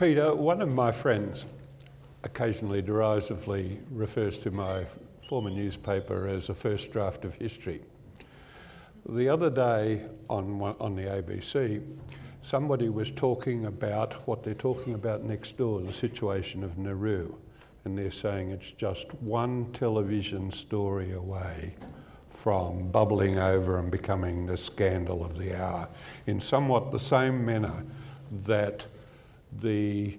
Peter, one of my friends occasionally derisively refers to my former newspaper as a first draft of history. The other day on, on the ABC, somebody was talking about what they're talking about next door, the situation of Nauru. And they're saying it's just one television story away from bubbling over and becoming the scandal of the hour in somewhat the same manner that the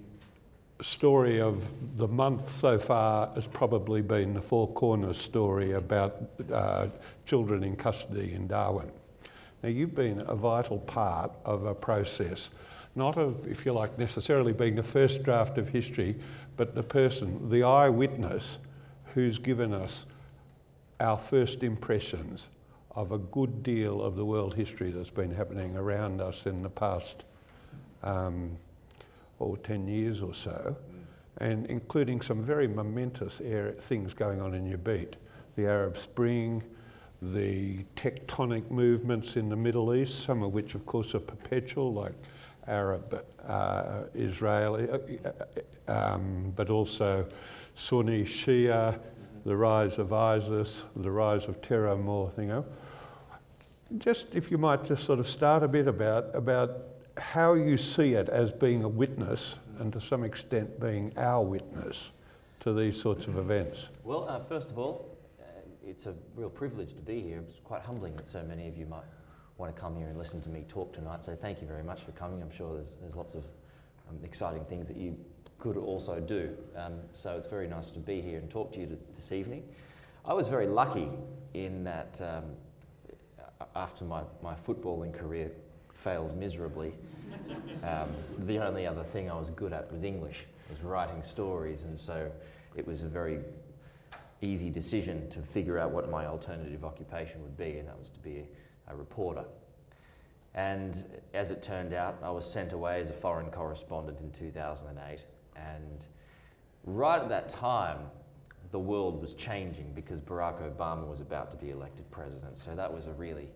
story of the month so far has probably been the Four Corners story about uh, children in custody in Darwin. Now, you've been a vital part of a process, not of, if you like, necessarily being the first draft of history, but the person, the eyewitness, who's given us our first impressions of a good deal of the world history that's been happening around us in the past. Um, or 10 years or so, and including some very momentous things going on in your beat. The Arab Spring, the tectonic movements in the Middle East, some of which, of course, are perpetual, like Arab uh, Israeli, uh, uh, um, but also Sunni Shia, the rise of ISIS, the rise of terror, more, you know. Just if you might just sort of start a bit about, about how you see it as being a witness and to some extent being our witness to these sorts of events. Well, uh, first of all, uh, it's a real privilege to be here. It's quite humbling that so many of you might want to come here and listen to me talk tonight. So thank you very much for coming. I'm sure there's, there's lots of um, exciting things that you could also do. Um, so it's very nice to be here and talk to you to, this evening. I was very lucky in that um, after my, my footballing career failed miserably. Um, the only other thing I was good at was English, was writing stories, and so it was a very easy decision to figure out what my alternative occupation would be, and that was to be a, a reporter. And as it turned out, I was sent away as a foreign correspondent in 2008, and right at that time, the world was changing because Barack Obama was about to be elected president. So that was a really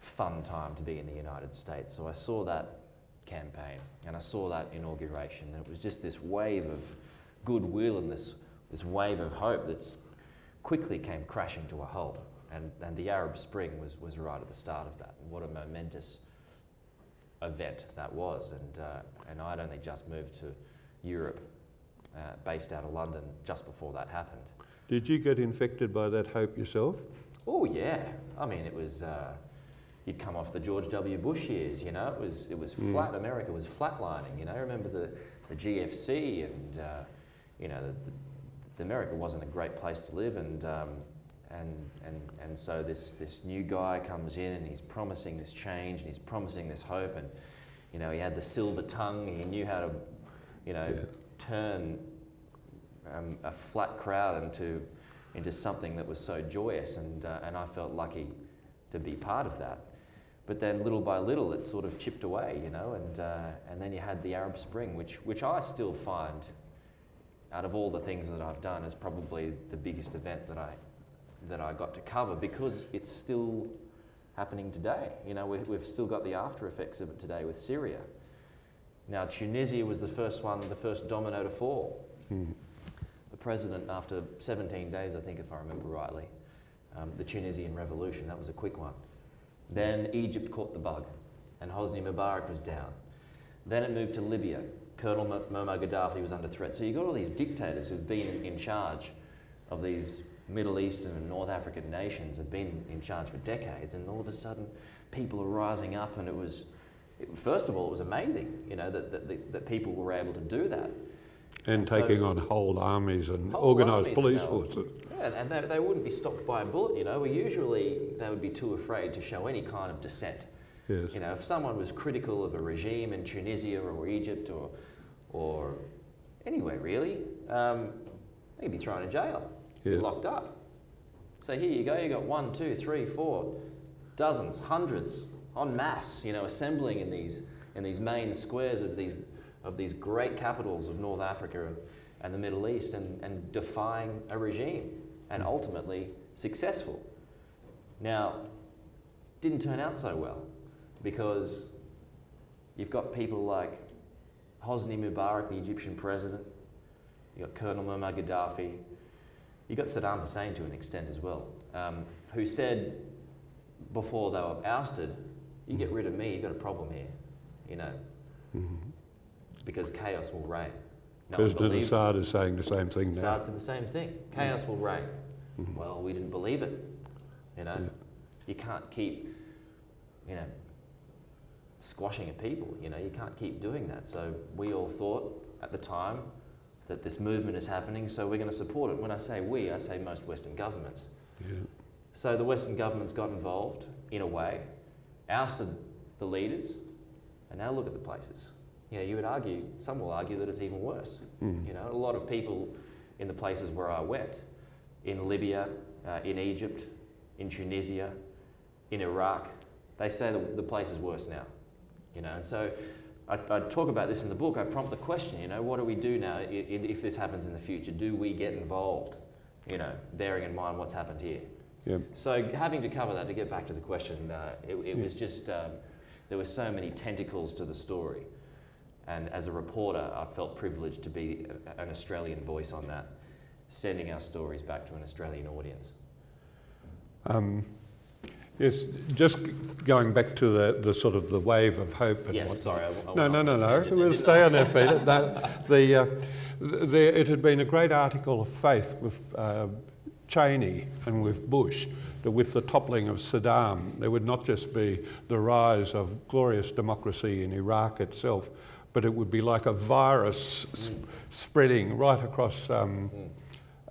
fun time to be in the United States. So I saw that campaign and I saw that inauguration. And it was just this wave of goodwill and this, this wave of hope that quickly came crashing to a halt. And, and the Arab Spring was, was right at the start of that. And what a momentous event that was. And, uh, and I'd only just moved to Europe, uh, based out of London, just before that happened. Did you get infected by that hope yourself? Oh, yeah. I mean, it was. Uh, you'd come off the George W. Bush years, you know, it was, it was mm. flat, America was flatlining, you know, I remember the, the GFC and, uh, you know, the, the, America wasn't a great place to live and, um, and, and, and so this, this new guy comes in and he's promising this change and he's promising this hope and, you know, he had the silver tongue, he knew how to, you know, yeah. turn um, a flat crowd into, into something that was so joyous and, uh, and I felt lucky to be part of that. But then little by little, it sort of chipped away, you know, and, uh, and then you had the Arab Spring, which, which I still find, out of all the things that I've done, is probably the biggest event that I, that I got to cover because it's still happening today. You know, we, we've still got the after effects of it today with Syria. Now, Tunisia was the first one, the first domino to fall. Mm. The president, after 17 days, I think, if I remember rightly, um, the Tunisian revolution, that was a quick one. Then Egypt caught the bug, and Hosni Mubarak was down. Then it moved to Libya. Colonel Muammar Gaddafi was under threat. So you've got all these dictators who've been in charge of these Middle Eastern and North African nations, have been in charge for decades, and all of a sudden people are rising up, and it was, it, first of all, it was amazing, you know, that, that, that people were able to do that. And so- taking on whole armies and Whole organised armies police forces. Yeah, and they, they wouldn't be stopped by a bullet, you know. Well, usually they would be too afraid to show any kind of dissent. Yes. You know, if someone was critical of a regime in Tunisia or Egypt or, or anywhere really, um, they'd be thrown in jail, Yeah. locked up. So here you go, you've got one, two, three, four, dozens, hundreds, en masse, you know, assembling in these in these main squares of these of these great capitals of North Africa and the Middle East, and, and defying a regime, and ultimately successful. Now, didn't turn out so well because you've got people like Hosni Mubarak, the Egyptian president, you've got Colonel Muammar Gaddafi, you've got Saddam Hussein to an extent as well, um, who said before they were ousted, you get rid of me, you've got a problem here, you know, because chaos will reign. No President Assad is saying the same thing now. Assad said the same thing. Chaos will reign. Well, we didn't believe it. You know, Yeah. you can't keep, you know, squashing a people. You know, you can't keep doing that. So we all thought at the time that this movement is happening, so we're going to support it. When I say we, I say most Western governments. Yeah. So the Western governments got involved in a way, ousted the leaders, and now look at the places. You know, you would argue, some will argue that it's even worse. Mm. You know, a lot of people in the places where I went, in Libya, uh, in Egypt, in Tunisia, in Iraq, they say the, the place is worse now. You know, and so I, I talk about this in the book. I prompt the question, you know, what do we do now if this happens in the future? Do we get involved? You know, bearing in mind what's happened here. Yeah. So having to cover that to get back to the question, uh, it, it Yeah. was just um, there were so many tentacles to the story, and as a reporter, I felt privileged to be an Australian voice on that, sending our stories back to an Australian audience. Um, yes, just going back to the, the sort of the wave of hope and Yeah, what. sorry. I, I No, no, no, no. We'll stay I? on our feet. No, the, uh, the, it had been a great article of faith with uh, Cheney and with Bush that with the toppling of Saddam, there would not just be the rise of glorious democracy in Iraq itself, but it would be like a virus s- spreading right across um,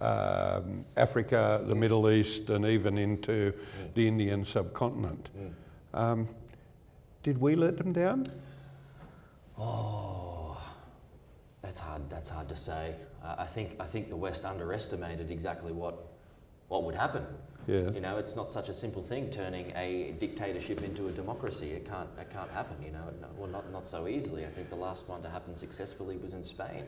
um, Africa, the Middle East, and even into the Indian subcontinent. Um, did we let them down? Oh, that's hard. That's hard to say. Uh, I think I think the West underestimated exactly what what would happen. Yeah. You know, it's not such a simple thing turning a dictatorship into a democracy. It can't it can't happen. You know, well, not not so easily. I think the last one to happen successfully was in Spain in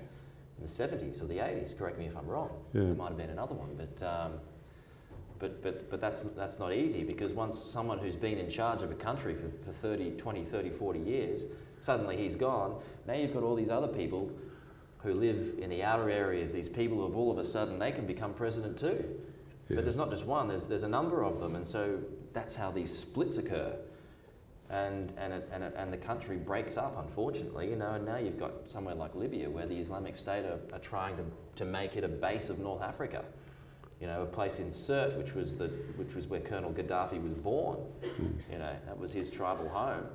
the 70s or the 80s. Correct me if I'm wrong. Yeah. There might have been another one, but. Um, but, but, but that's, that's not easy because once someone who's been in charge of a country for, for 30, 20, 30, 40 years, suddenly he's gone, now you've got all these other people who live in the outer areas, these people who have all of a sudden, they can become president too. Yeah. But there's not just one, there's, there's a number of them, and so that's how these splits occur. And, and, it, and, it, and the country breaks up, unfortunately, you know, and now you've got somewhere like Libya where the Islamic State are, are trying to, to make it a base of North Africa. You know, a place in Sirte, which was, the, which was where Colonel Gaddafi was born. You know, that was his tribal home.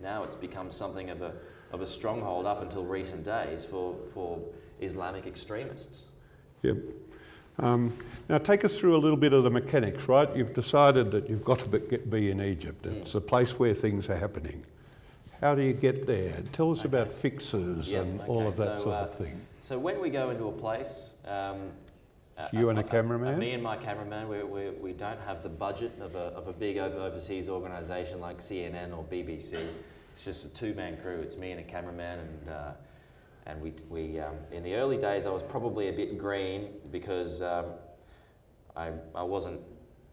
Now it's become something of a, of a stronghold up until recent days for, for Islamic extremists. Yep. Um, now, take us through a little bit of the mechanics, right? You've decided that you've got to be, in Egypt. Mm. It's a place where things are happening. How do you get there? Tell us Okay. about fixes and all of that so, sort uh, of thing. So when we go into a place, um, You and a uh, cameraman? me and my cameraman, we, we, we don't have the budget of a, of a big overseas organisation like CNN or BBC. It's just a two-man crew. It's me and a cameraman, and uh, and we, we um, in the early days I was probably a bit green because um, I, I wasn't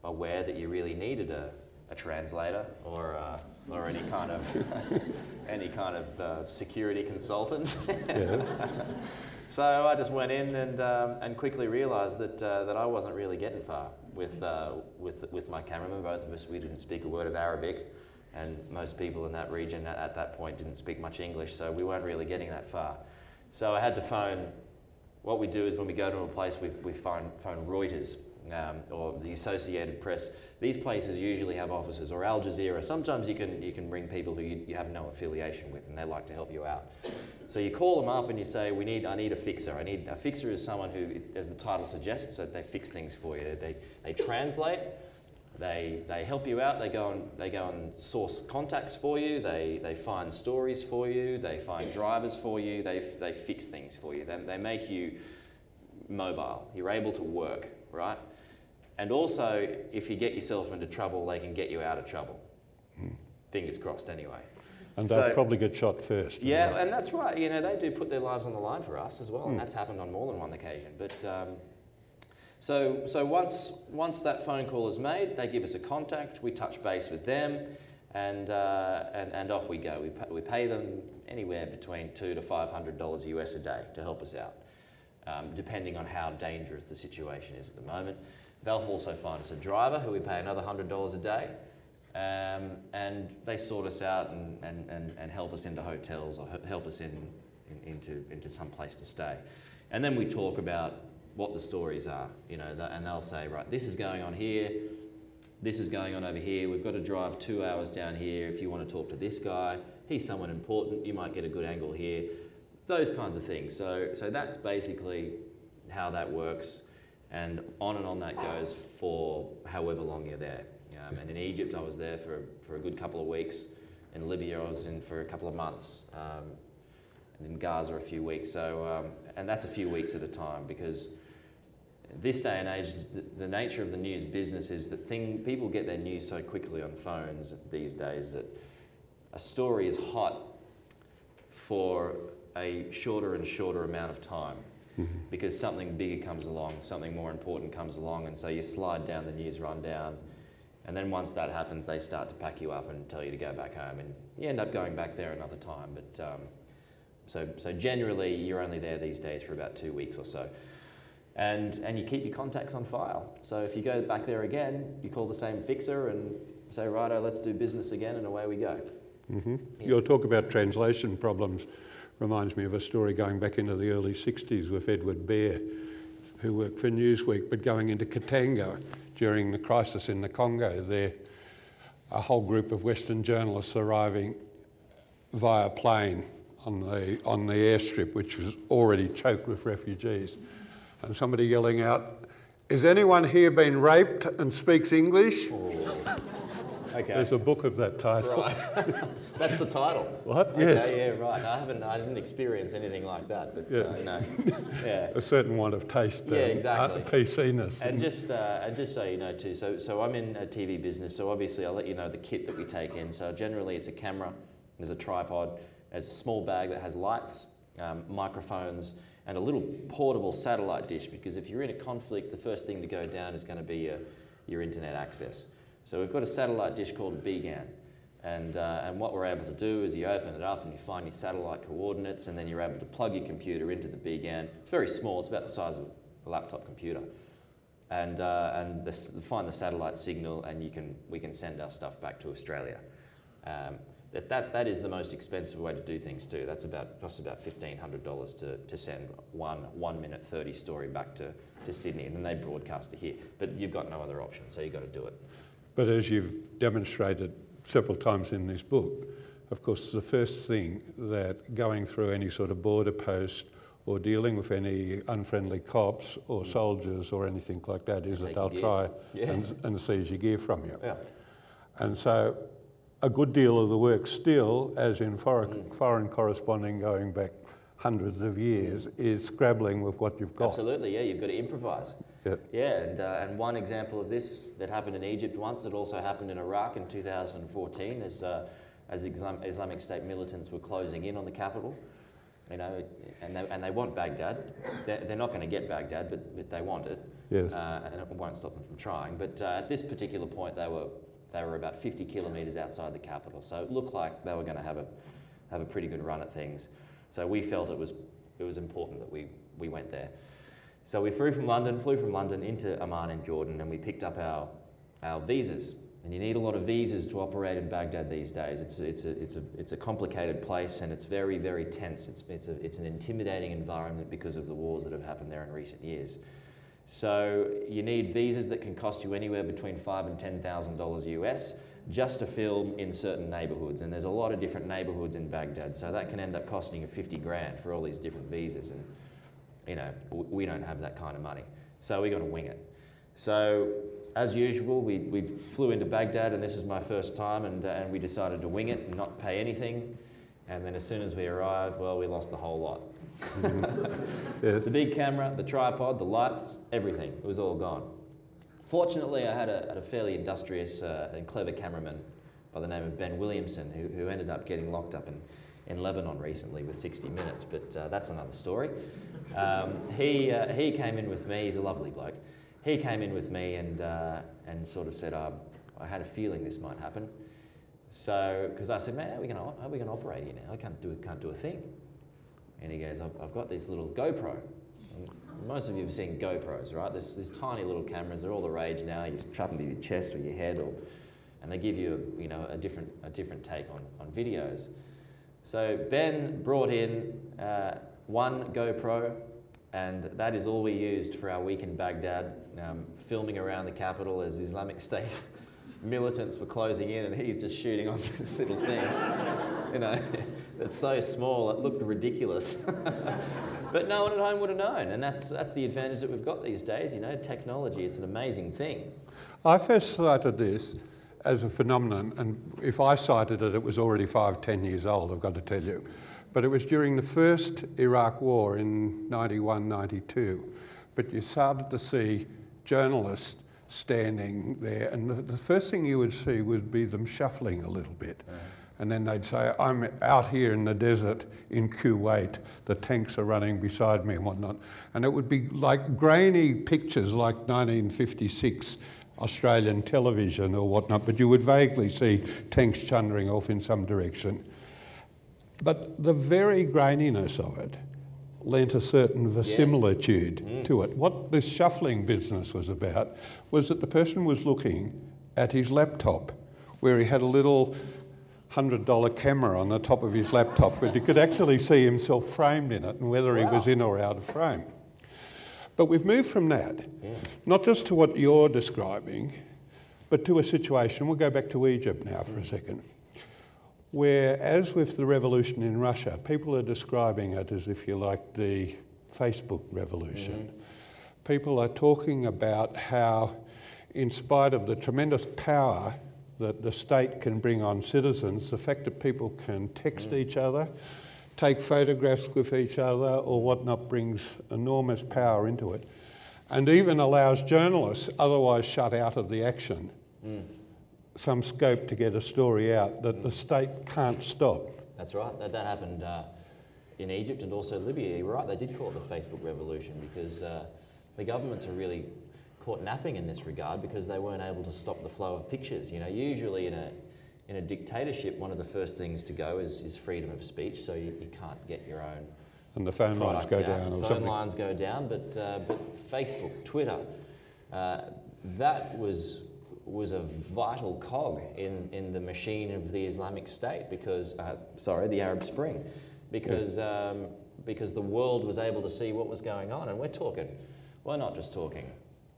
aware that you really needed a, a translator or uh, or any kind of any kind of uh, security consultant. So I just went in and, um, and quickly realised that, uh, that I wasn't really getting far with, uh, with, with my cameraman. Both of us, we didn't speak a word of Arabic, and most people in that region at, at that point didn't speak much English, so we weren't really getting that far. So I had to phone. What we do is when we go to a place, we, we phone, phone Reuters um, or the Associated Press. These places usually have offices, or Al Jazeera. Sometimes you can, you can ring people who you, you have no affiliation with, and they like to help you out. So you call them up and you say, "We need, I need a fixer. I need a fixer is someone who, as the title suggests, that they fix things for you. They, they translate, they, they help you out. They go and they go and source contacts for you. They, they find stories for you. They find drivers for you. They, they fix things for you. They, they make you mobile. You're able to work, right? And also, if you get yourself into trouble, they can get you out of trouble. Fingers crossed, anyway. And So- they'll probably get shot first. Yeah, and that's right. You know, they do put their lives on the line for us as well, Hmm. and that's happened on more than one occasion. But um, so, so once once that phone call is made, they give us a contact. We touch base with them, and uh, and, and off we go. We pay, we pay them anywhere between two to five hundred dollars US a day to help us out, um, depending on how dangerous the situation is at the moment. They'll also find us a driver who we pay another hundred dollars a day. Um, and they sort us out and, and, and, and help us into hotels or help us in, in, into, into some place to stay. And then we talk about what the stories are, you know, and they'll say, right, this is going on here, this is going on over here, we've got to drive two hours down here if you want to talk to this guy, he's someone important, you might get a good angle here, those kinds of things. So, so that's basically how that works, and on and on that goes for however long you're there. Um, and in Egypt, I was there for, for a good couple of weeks. In Libya, I was in for a couple of months. Um, and in Gaza, a few weeks. So, um, and that's a few weeks at a time because this day and age, the, the nature of the news business is that thing, people get their news so quickly on phones these days that a story is hot for a shorter and shorter amount of time because something bigger comes along, something more important comes along, and so you slide down the news rundown. And then once that happens, they start to pack you up and tell you to go back home, and you end up going back there another time. But um, so, so generally, you're only there these days for about two weeks or so, and and you keep your contacts on file. So if you go back there again, you call the same fixer and say, righto, let's do business again, and away we go. hmm Yeah. Your talk about translation problems reminds me of a story going back into the early 60s with Edward Behr, who worked for Newsweek, but going into Katanga during the crisis in the Congo. There, a whole group of Western journalists arriving via plane on the, on the airstrip, which was already choked with refugees. And somebody yelling out, Is anyone here been raped and speaks English? Okay. There's a book of that title. Right. That's the title. What? Okay, Yes. yeah, right. I haven't, I didn't experience anything like that, but Yeah. uh, you know, yeah. A certain want of taste Yeah, and exactly. uh, PC-ness. And just, uh, and just so you know too, so, so I'm in a TV business, so obviously I'll let you know the kit that we take in. So generally it's a camera, there's a tripod, there's a small bag that has lights, um, microphones, and a little portable satellite dish because if you're in a conflict, the first thing to go down is going to be your, your internet access. So we've got a satellite dish called BGAN. And, uh, and what we're able to do is you open it up and you find your satellite coordinates, and then you're able to plug your computer into the BGAN. It's very small, it's about the size of a laptop computer. And, uh, and find the satellite signal, and you can, we can send our stuff back to Australia. Um, that, that, that is the most expensive way to do things too. That's about costs about fifteen hundred dollars to, to send one one minute thirty story back to, to Sydney, and then they broadcast it here. But you've got no other option, so you've got to do it. But as you've demonstrated several times in this book, of course, the first thing that going through any sort of border post or dealing with any unfriendly cops or mm. soldiers or anything like that is that they'll try Yeah. and, and seize your gear from you. Yeah. And so a good deal of the work still, as in foreign, foreign corresponding going back hundreds of years, is scrabbling with what you've got. Absolutely, yeah. You've got to improvise. Yeah. Yeah, and, uh, and one example of this that happened in Egypt once, that also happened in Iraq in 2014, is uh, as Islam- Islamic State militants were closing in on the capital, you know, and they, and they want Baghdad. They're, they're not going to get Baghdad, but, but they want it, Yes. uh, and it won't stop them from trying. But uh, at this particular point, they were they were about 50 kilometres outside the capital, so it looked like they were going to have a have a pretty good run at things. So we felt it was it was important that we we went there. So we flew from London, flew from London into Amman in Jordan, and we picked up our, our visas. And you need a lot of visas to operate in Baghdad these days. It's a, it's a, it's a, it's a complicated place and it's very, very tense. It's, it's, a, it's an intimidating environment because of the wars that have happened there in recent years. So you need visas that can cost you anywhere between five and ten thousand dollars US, just to film in certain neighbourhoods. And there's a lot of different neighbourhoods in Baghdad, so that can end up costing you 50 grand for all these different visas. And, you know, we don't have that kind of money. So we got to wing it. So, as usual, we, we flew into Baghdad, and this is my first time, and, uh, and we decided to wing it and not pay anything. And then as soon as we arrived, well, we lost the whole lot. Yes. The big camera, the tripod, the lights, everything. It was all gone. Fortunately, I had a, had a fairly industrious uh, and clever cameraman by the name of Ben Williamson who, who ended up getting locked up in, in Lebanon recently with 60 Minutes, but uh, that's another story. Um, he, uh, he came in with me, he's a lovely bloke. He came in with me and, uh, and sort of said, um, I had a feeling this might happen. So, because I said, man, how are we going to operate here now? I can't do, can't do a thing. And he goes, I've, I've got this little GoPro. Most of you have seen GoPros, right? There's these tiny little cameras. They're all the rage now. You strap them to your chest or your head, or, and they give you, you know, a different, a different take on, on videos. So Ben brought in uh, one GoPro, and that is all we used for our week in Baghdad, um, filming around the capital as Islamic State militants were closing in, and he's just shooting on this little thing. you know, it's so small it looked ridiculous. but no one at home would have known, and that's that's the advantage that we've got these days. You know, technology. It's an amazing thing. I first cited this as a phenomenon, and if I cited it, it was already five, ten years old, I've got to tell you. But it was during the first Iraq War in 91, 92. But you started to see journalists standing there, and the, the first thing you would see would be them shuffling a little bit. And then they'd say, I'm out here in the desert in Kuwait, the tanks are running beside me and whatnot. And it would be like grainy pictures like 1956 Australian television or whatnot, but you would vaguely see tanks chundering off in some direction. But the very graininess of it lent a certain verisimilitude mm. to it. What this shuffling business was about was that the person was looking at his laptop, where he had a little $100 camera on the top of his laptop, but he could actually see himself framed in it and whether he was in or out of frame. But we've moved from that, mm. not just to what you're describing, but to a situation, we'll go back to Egypt now for a mm. second, where, as with the revolution in Russia, people are describing it as, if you like, the Facebook revolution. Mm-hmm. People are talking about how, in spite of the tremendous power that the state can bring on citizens, the fact that people can text mm. each other, take photographs with each other, or whatnot brings enormous power into it, and even allows journalists, otherwise shut out of the action, mm. Some scope to get a story out that the state can't stop. That's right. That, that happened uh, in Egypt and also Libya. You're right. They did call it the Facebook revolution because uh, the governments are really caught napping in this regard because they weren't able to stop the flow of pictures. You know, usually in a in a dictatorship, one of the first things to go is, is freedom of speech. So you, you can't get your own And the phone lines go out. down or Phone something. lines go down, but uh, but Facebook, Twitter, uh, that was was a vital cog in, in the machine of the Islamic State because uh, sorry, the Arab Spring, because um, because the world was able to see what was going on, and we're talking, we're not just talking,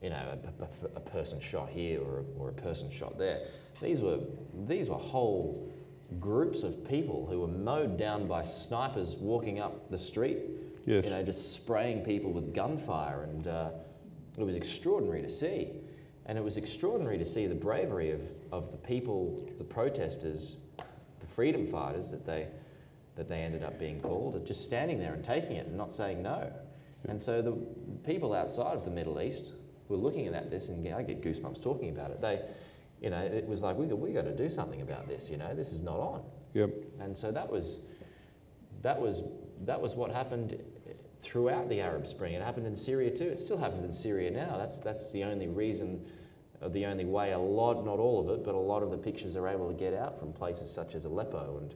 you know, a, a- a person shot here or a, or a person shot there. These were these were whole groups of people who were mowed down by snipers walking up the street Yes. you know, just spraying people with gunfire, and uh, it was extraordinary to see. And it was extraordinary to see the bravery of, of the people, the protesters, the freedom fighters that they, that they ended up being called, just standing there and taking it and not saying no. And so the people outside of the Middle East were looking at this, and I get goosebumps talking about it. They, you know, it was like we got, we got to do something about this. You know, this is not on. Yep. And so that was, that was, that was what happened throughout the Arab Spring. It happened in Syria too. It still happens in Syria now. That's, that's the only reason, uh, the only way a lot, not all of it, but a lot of the pictures are able to get out from places such as Aleppo and,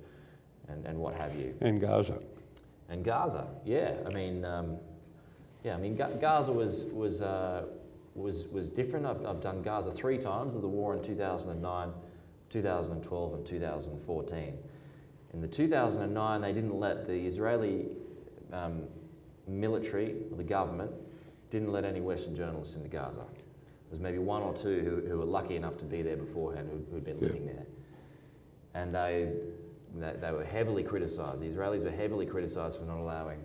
and, and what have you. And Gaza. And Gaza, yeah. I mean, um, yeah. I mean, Ga- Gaza was was uh, was was different. I've, I've done Gaza three times of the war in 2009, 2012, and 2014. In the 2009, they didn't let the Israeli um, military or the government didn't let any Western journalists into Gaza. Was maybe one or two who, who were lucky enough to be there beforehand who, who'd been Yeah. living there. And they, they, they were heavily criticised. The Israelis were heavily criticised for not allowing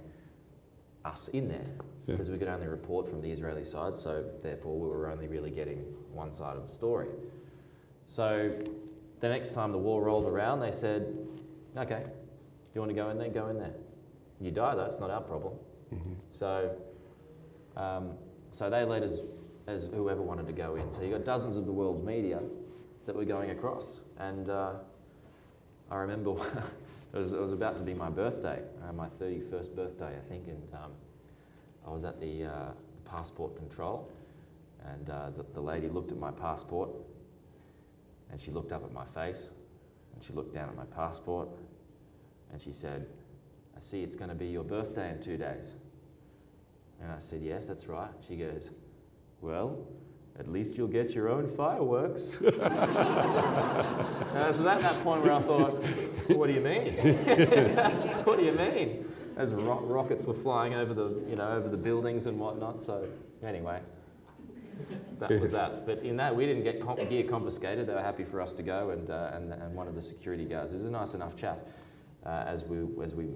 us in there Yeah. because we could only report from the Israeli side, so therefore we were only really getting one side of the story. So the next time the war rolled around, they said, okay, if you want to go in there, go in there. You die, though, it's not our problem. So, um, so they let us, as whoever wanted to go in. So you got dozens of the world's media that were going across. And uh, I remember it, was, it was about to be my birthday, uh, my 31st birthday, I think, and um, I was at the, uh, the passport control, and uh, the, the lady looked at my passport, and she looked up at my face, and she looked down at my passport, and she said, I see it's going to be your birthday in two days. And I said, Yes, that's right. She goes, Well, at least you'll get your own fireworks. and it was at that point where I thought, What do you mean? what do you mean? As ro- rockets were flying over the, you know, over the buildings and whatnot. So, anyway, that was that. But in that, we didn't get com- gear confiscated. They were happy for us to go, and, uh, and, and one of the security guards, who was a nice enough chap, uh, as we as we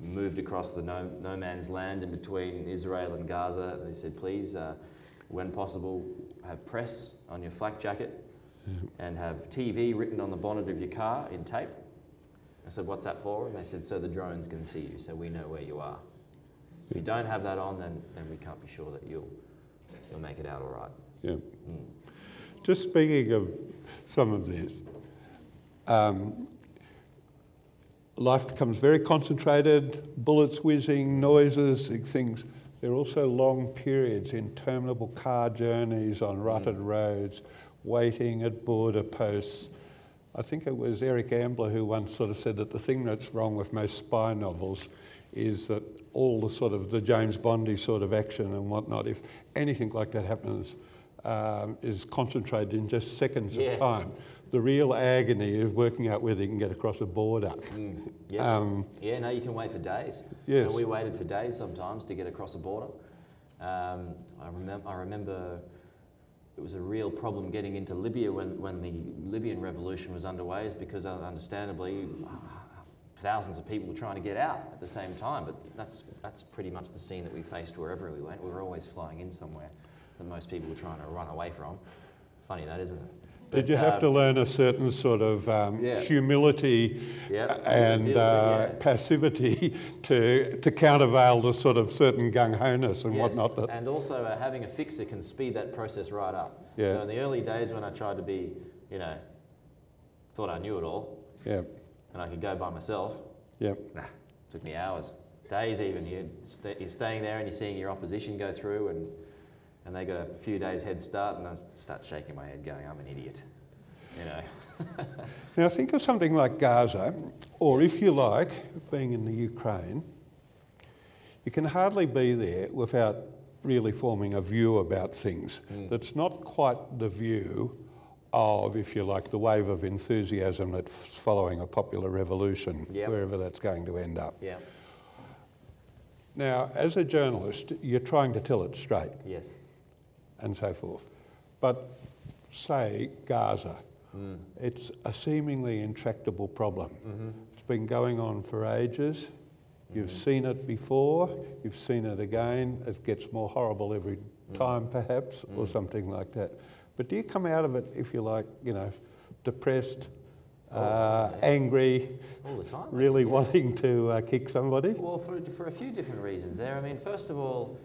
moved across the no, no man's land in between Israel and Gaza, they said, please, uh, when possible, have press on your flak jacket and have TV written on the bonnet of your car in tape. I said, what's that for? And they said, so the drones can see you, so we know where you are. If you don't have that on, then, then we can't be sure that you'll, you'll make it out all right. Yeah. Mm. Just speaking of some of this, um, life becomes very concentrated, bullets whizzing, noises, things. There are also long periods, interminable car journeys on rutted roads, waiting at border posts. I think it was Eric Ambler who once sort of said that the thing that's wrong with most spy novels is that all the sort of the James Bondy sort of action and whatnot, if anything like that happens, um, is concentrated in just seconds Yeah. of time. The real agony is working out whether you can get across a border. Mm. Yeah. Um, Yeah, no, you can wait for days. Yes. And we waited for days sometimes to get across a border. Um, I, remem- I remember it was a real problem getting into Libya when, when the Libyan revolution was underway, is because uh, understandably thousands of people were trying to get out at the same time. But that's, that's pretty much the scene that we faced wherever we went. We were always flying in somewhere that most people were trying to run away from. It's funny that, isn't it? Did you have um, to learn a certain sort of um, Yeah. humility Yeah, and deal it, uh, yeah. passivity to, to countervail the sort of certain gung-ho-ness and Yes, whatnot? That, And also uh, having a fixer can speed that process right up. Yeah. So in the early days when I tried to be, you know, thought I knew it all yeah, and I could go by myself, yeah, nah, took me hours, days even. You're, st- you're staying there and you're seeing your opposition go through and, and they got a few days head start and I start shaking my head going, I'm an idiot. You know. Now think of something like Gaza, or if you like, being in the Ukraine, you can hardly be there without really forming a view about things Mm. that's not quite the view of, if you like, the wave of enthusiasm that's following a popular revolution, Yep. wherever that's going to end up. Yeah. Now, as a journalist, you're trying to tell it straight Yes. And so forth. But say Gaza, Mm. it's a seemingly intractable problem. Mm-hmm. It's been going on for ages. You've seen it before, you've seen it again. It gets more horrible every time, perhaps, or Mm. something like that. But do you come out of it, if you like, you know, depressed, Oh, uh, yeah. angry, All the time. really yeah. wanting to uh, kick somebody? Well, for, for a few different reasons there. I mean, first of all,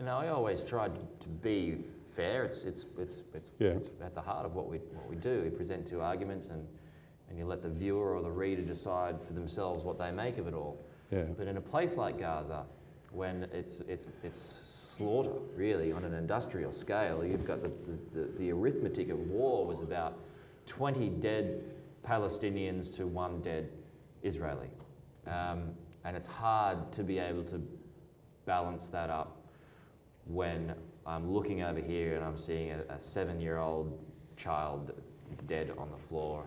and I always tried to be fair. It's, it's, it's, it's, Yeah. it's at the heart of what we, what we do. We present two arguments and, and you let the viewer or the reader decide for themselves what they make of it all. Yeah. But in a place like Gaza, when it's, it's, it's slaughter, really, on an industrial scale, you've got the, the, the, the arithmetic of war was about 20 dead Palestinians to one dead Israeli. Um, and it's hard to be able to balance that up when I'm looking over here and I'm seeing a, a seven year old child dead on the floor,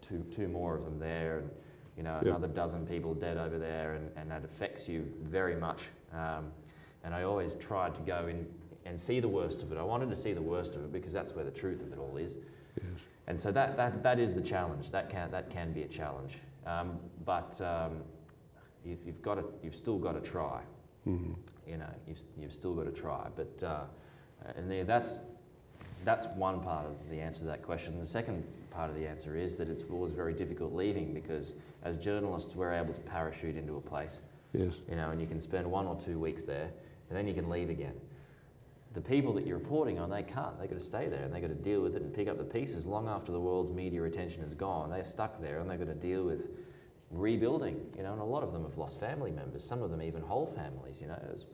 two, two more of them there, and you know, another dozen people dead over there, and, and that affects you very much. Um, and I always tried to go in, and see the worst of it. I wanted to see the worst of it because that's where the truth of it all is. Yes. And so that, that, that is the challenge. That can, that can be a challenge. Um, but um, you've, you've, got to, you've still got to try. Mhm. You know, you've, you've still got to try. But uh, and there, that's, that's one part of the answer to that question. The second part of the answer is that it's always very difficult leaving because as journalists, we're able to parachute into a place Yes. you know, and you can spend one or two weeks there, and then you can leave again. The people that you're reporting on, they can't. They've got to stay there, and they've got to deal with it and pick up the pieces long after the world's media attention is gone. They're stuck there, and they've got to deal with rebuilding. You know, and a lot of them have lost family members. Some of them even whole families. You know, there's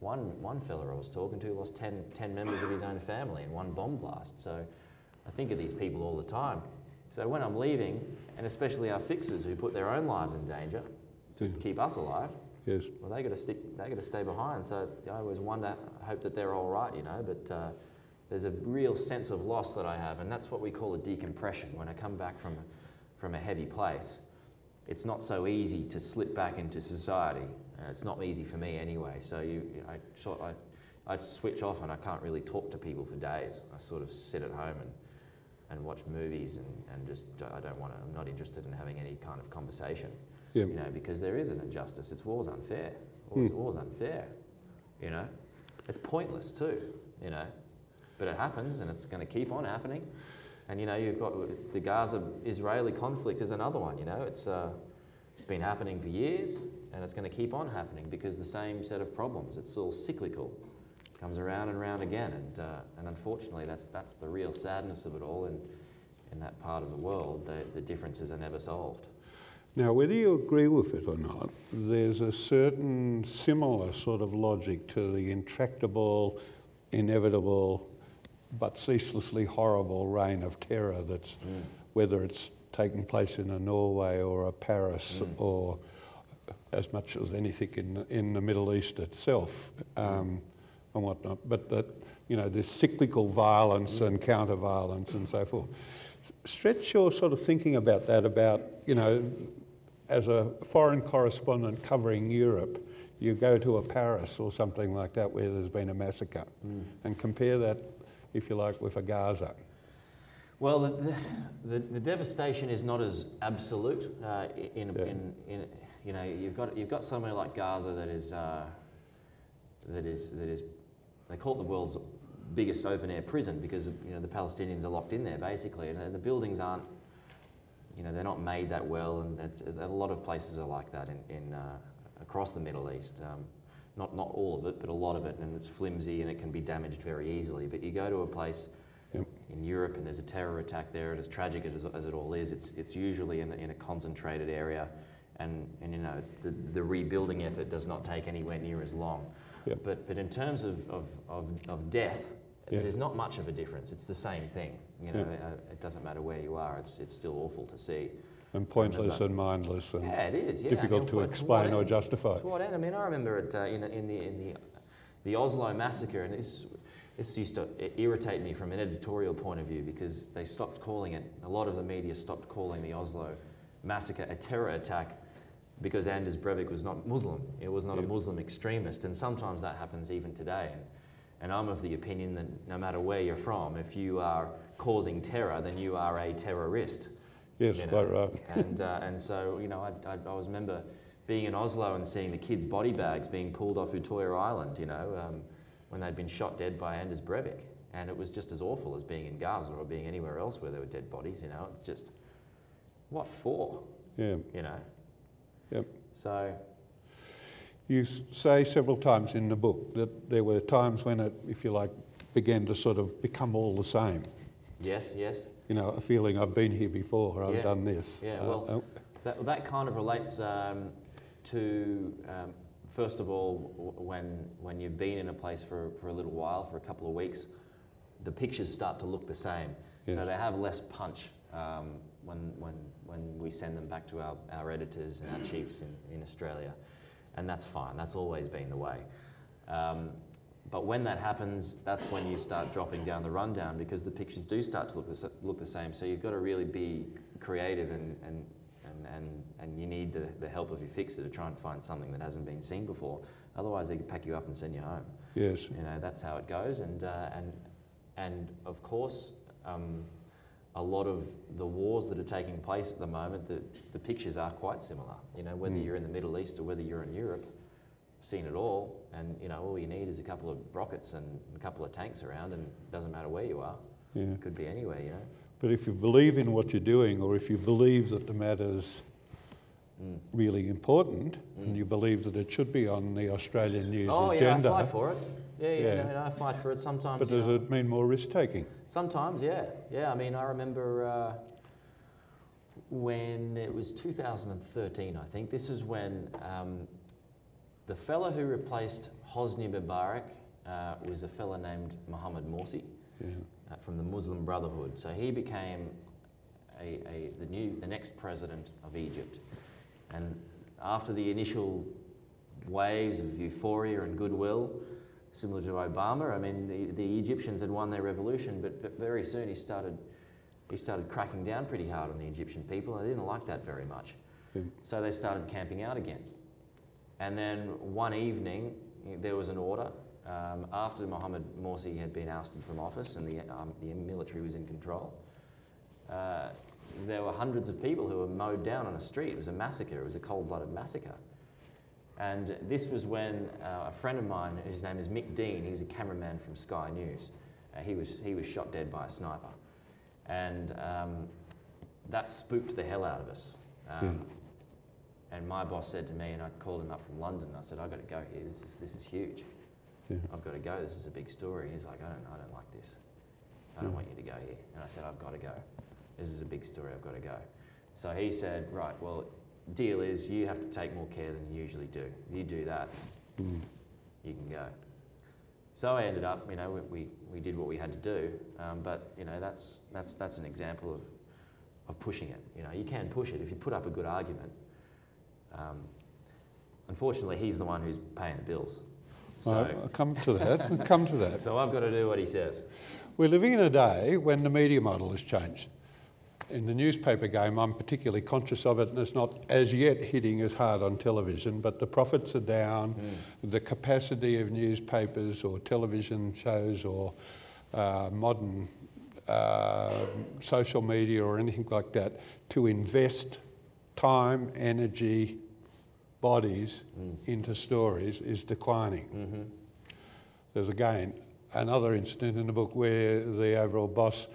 one one fella I was talking to lost 10, 10 members of his own family in one bomb blast. So I think of these people all the time. So when I'm leaving, and especially our fixers who put their own lives in danger to keep us alive, Yes. well, they got to stick. They got to stay behind. So I always wonder, hope that they're all right, you know. But uh, there's a real sense of loss that I have, and that's what we call a decompression. When I come back from from a heavy place, it's not so easy to slip back into society. Uh, it's not easy for me anyway. So you, I sort, I, I switch off, and I can't really talk to people for days. I sort of sit at home and and watch movies, and, and just I don't want to. I'm not interested in having any kind of conversation Yeah. you know, because there is an injustice. It's war's unfair. War's, war's unfair, you know. It's pointless too, you know. But it happens, and it's going to keep on happening. And you know, you've got the Gaza-Israeli conflict is another one. You know, it's uh, it's been happening for years, and it's going to keep on happening because the same set of problems. It's all cyclical, comes around and around again, and uh, and unfortunately, that's that's the real sadness of it all. In in that part of the world, the, the differences are never solved. Now, whether you agree with it or not, there's a certain similar sort of logic to the intractable, inevitable, but ceaselessly horrible reign of terror that's, hmm. whether it's taking place in a Norway or a Paris hmm. or as much as anything in, the- in the Middle East itself hmm. um, and whatnot. But that, you know, this cyclical violence and counter violence and so forth. Stretch your sort of thinking about that, about, you know, as a foreign correspondent covering Europe, you go to a Paris or something like that where there's been a massacre and compare that, if you like, with a Gaza. Well, the, the, the devastation is not as absolute. Uh, in, Yeah. in, in, you know, you've got, you've got somewhere like Gaza that is, uh, that is, that is, they call it the world's biggest open air prison because you know the Palestinians are locked in there basically, and the buildings aren't, you know, they're not made that well, and it's, a lot of places are like that in, in uh, across the Middle East. Um, not not all of it, but a lot of it, and it's flimsy and it can be damaged very easily. But you go to a place Yep. in Europe and there's a terror attack there, and as tragic as, as it all is, it's, it's usually in, in a concentrated area, and, and you know, the, the rebuilding effort does not take anywhere near as long. Yep. But, but in terms of, of, of, of death, Yeah. there's not much of a difference. It's the same thing. You know, Yeah. uh, it doesn't matter where you are. It's, it's still awful to see. And pointless and mindless and Yeah, it is. Yeah. difficult to explain or end? justify. To what end? I mean, I remember it uh, in, in the in the the Oslo massacre, and this this used to irritate me from an editorial point of view because they stopped calling it. A lot of the media stopped calling the Oslo massacre a terror attack because Anders Breivik was not Muslim. It was not a Muslim extremist, and sometimes that happens even today. And, and I'm of the opinion that no matter where you're from, if you are causing terror, then you are a terrorist. Yes, you know. quite right. and, uh, and so, you know, I, I, I always remember being in Oslo and seeing the kids' body bags being pulled off Utoya Island, you know, um, when they'd been shot dead by Anders Breivik. And it was just as awful as being in Gaza or being anywhere else where there were dead bodies, you know. It's just, what for, Yeah. you know? Yep. So, You say several times in the book that there were times when it, if you like, began to sort of become all the same. yes, yes. You know, a feeling I've been here before, I've Yeah. done this. Yeah, Uh, well- uh, That, that kind of relates um, to, um, first of all, w- when, when you've been in a place for, for a little while, for a couple of weeks, the pictures start to look the same. Yes. So they have less punch um, when, when, when we send them back to our, our editors and our chiefs in, in Australia. And that's fine, that's always been the way. Um, but when that happens, that's when you start dropping down the rundown because the pictures do start to look the, look the same. So you've got to really be creative and, and, and, and, and you need the, the help of your fixer to try and find something that hasn't been seen before. Otherwise, they could pack you up and send you home. Yes. You know, that's how it goes. And, uh, and, and of course, um, a lot of the wars that are taking place at the moment, the, the pictures are quite similar. You know, whether Mm. you're in the Middle East or whether you're in Europe, seen it all. And, you know, all you need is a couple of rockets and a couple of tanks around, and it doesn't matter where you are. Yeah. It could be anywhere, you know. But if you believe in what you're doing, or if you believe that the matter's Mm. really important, Mm. and you believe that it should be on the Australian news Oh, agenda, yeah, I fight for it. Yeah, yeah, Yeah. No, no, I fight for it sometimes. but does know. it mean more risk taking? Sometimes, yeah. Yeah, I mean, I remember uh, when it was 2013, I think. This is when um, the fella who replaced Hosni Mubarak uh, was a fella named Mohammed Morsi uh, from the Muslim Brotherhood. So he became a, a, the, new, the next president of Egypt. And after the initial waves of euphoria and goodwill, similar to Obama, I mean, the, the Egyptians had won their revolution, but, but very soon he started, he started cracking down pretty hard on the Egyptian people, and they didn't like that very much. So they started camping out again. And then one evening, there was an order. Um, after Mohammed Morsi had been ousted from office and the, um, the military was in control, uh, there were hundreds of people who were mowed down on a street. It was a massacre, it was a cold blooded massacre. And this was when uh, a friend of mine, his name is Mick Deane, he was a cameraman from Sky News, uh, he, was, he was shot dead by a sniper. And um, that spooked the hell out of us. Um, And my boss said to me, and I called him up from London, I said, I've got to go here, this is, this is huge. Yeah. I've got to go, this is a big story. And he's like, I don't, I don't like this. I don't Yeah. want you to go here. And I said, I've got to go. This is a big story, I've got to go. So he said, right, well, deal is you have to take more care than you usually do. You do that, Mm. you can go. So I ended up, you know, we, we, we did what we had to do, um, but, you know, that's, that's, that's an example of, of pushing it. You know, you can push it if you put up a good argument. Um, unfortunately, he's the one who's paying the bills. So, I- I'll come to that. We'll come to that. so I've got to do what he says. We're living in a day when the media model has changed. In the newspaper game, I'm particularly conscious of it, and it's not as yet hitting as hard on television, but the profits are down. The capacity of newspapers or television shows or uh, modern uh, social media or anything like that to invest time, energy, bodies into stories is declining. Mm-hmm. There's again another incident in the book where the overall boss,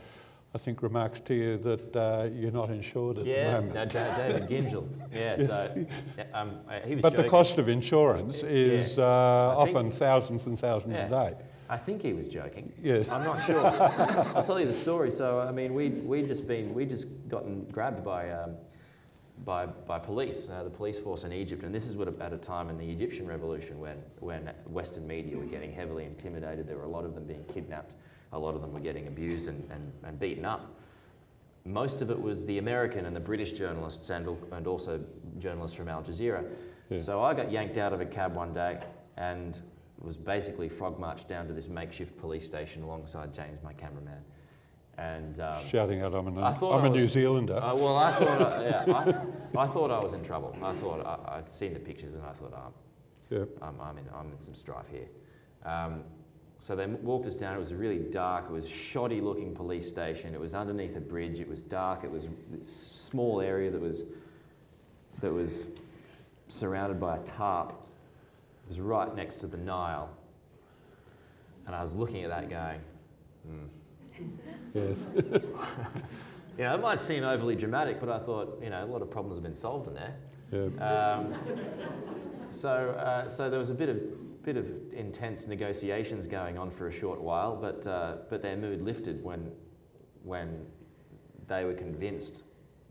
I think, remarks to you that uh, you're not insured at Yeah, the moment. no, David Gyngell. Yeah, so um, uh, he was but the cost of insurance is uh, I think- often thousands and thousands Yeah. a day. I think he was joking. Yes. I'm not sure. I'll tell you the story. So, I mean, we we just been we just gotten grabbed by um, by by police, uh, the police force in Egypt, and this is what at a time in the Egyptian revolution when when Western media were getting heavily intimidated. There were a lot of them being kidnapped. A lot of them were getting abused and, and, and beaten up. Most of it was the American and the British journalists and, and also journalists from Al Jazeera. Yeah. So I got yanked out of a cab one day and was basically frog marched down to this makeshift police station alongside James, my cameraman. And um, Shouting out, I'm, an, I thought I'm I a was- New Zealander. uh, well, I thought, I, yeah, I, I thought I was in trouble. I thought I, I'd seen the pictures and I thought, oh, yeah. I'm, I'm, in, I'm in some strife here. Um, so they walked us down. It was a really dark, it was shoddy looking police station. It was underneath a bridge. It was dark. It was this small area that was, that was surrounded by a tarp. It was right next to the Nile. And I was looking at that going, hmm. Yes. You know, it might seem overly dramatic, but I thought, you know, a lot of problems have been solved in there. Yeah. Um, so, uh, so there was a bit of bit of intense negotiations going on for a short while, but uh, but their mood lifted when when they were convinced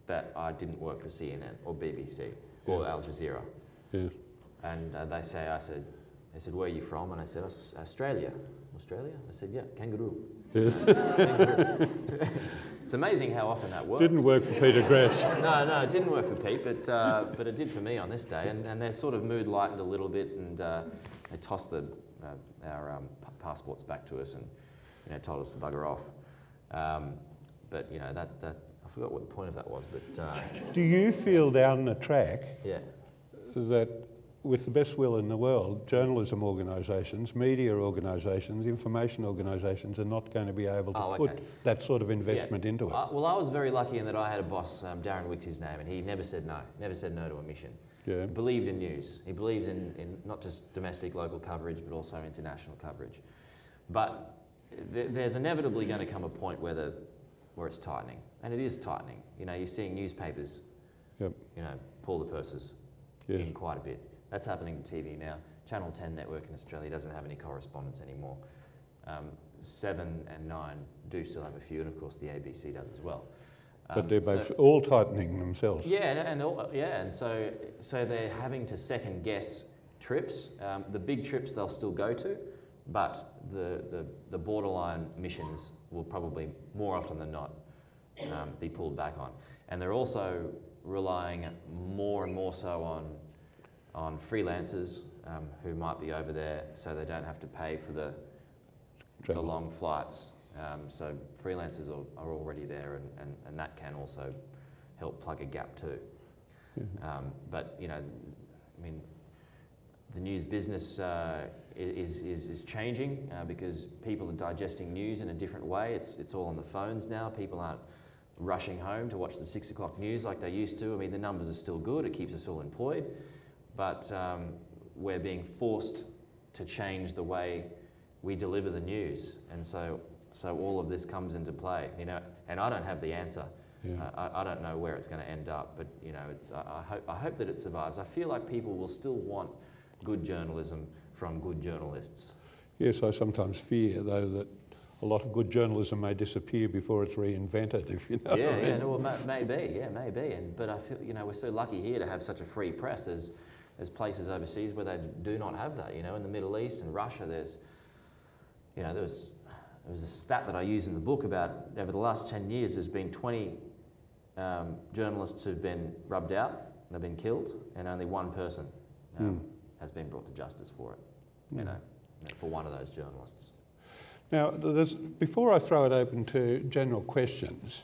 that I didn't work for CNN or BBC or Al Jazeera, Yes. and uh, they say, I said, they said, where are you from? And I said, Australia. Australia? I said, yeah, kangaroo. It's amazing how often that works. Didn't work for Peter Greste. No, no, it didn't work for Pete, but, uh, but it did for me on this day. And, and their sort of mood lightened a little bit, and uh, they tossed the, uh, our um, passports back to us and you know, told us to bugger off. Um, but you know, that, that, I forgot what the point of that was, but uh, Do you feel down the track yeah. that with the best will in the world, journalism organisations, media organisations, information organisations are not going to be able to Oh, put that sort of investment Yeah. into it. Uh, well, I was very lucky in that I had a boss, um, Darren Wicks, his name, and he never said no, never said no to a mission. yeah. He believed in news. He believes in, in not just domestic, local coverage, but also international coverage. But th- there's inevitably going to come a point where, the, where it's tightening, and it is tightening. You know, you're seeing newspapers, Yep. you know, pull the purses Yes. in quite a bit. That's happening to TV now. Channel 10 network in Australia doesn't have any correspondence anymore. Um, 7 and 9 do still have a few, and of course the ABC does as well. But Um, they're so- both all tightening themselves. yeah, and, and all, yeah, and so so they're having to second guess trips. Um, the big trips they'll still go to, but the, the, the borderline missions will probably more often than not um, be pulled back on. And they're also relying more and more so on on freelancers um, who might be over there, so they don't have to pay for the the long flights. Um, so freelancers are, are already there, and, and, and that can also help plug a gap too. Mhm. Um, but you know, I mean, the news business uh, is, is, is changing uh, because people are digesting news in a different way. It's, it's all on the phones now. People aren't rushing home to watch the six o'clock news like they used to. I mean, the numbers are still good. It keeps us all employed, but um, we're being forced to change the way we deliver the news, and so so all of this comes into play. You know, and I don't have the answer. Yeah. Uh, I, I don't know where it's going to end up, but you know, it's, I, I, hope, I hope that it survives. I feel like people will still want good journalism from good journalists. Yes, I sometimes fear, though, that a lot of good journalism may disappear before it's reinvented, if you know yeah, I yeah, no, well, maybe, yeah, maybe. And but I feel you know we're so lucky here to have such a free press. There's there's places overseas where they do not have that. You know, in the Middle East and Russia, there's you know there was there was a stat that I use in the book about over the last ten years. There's been 20 um, journalists who've been rubbed out, and they've been killed, and only one person um, has been brought to justice for it. You Mm. know, for one of those journalists. Now, before I throw it open to general questions,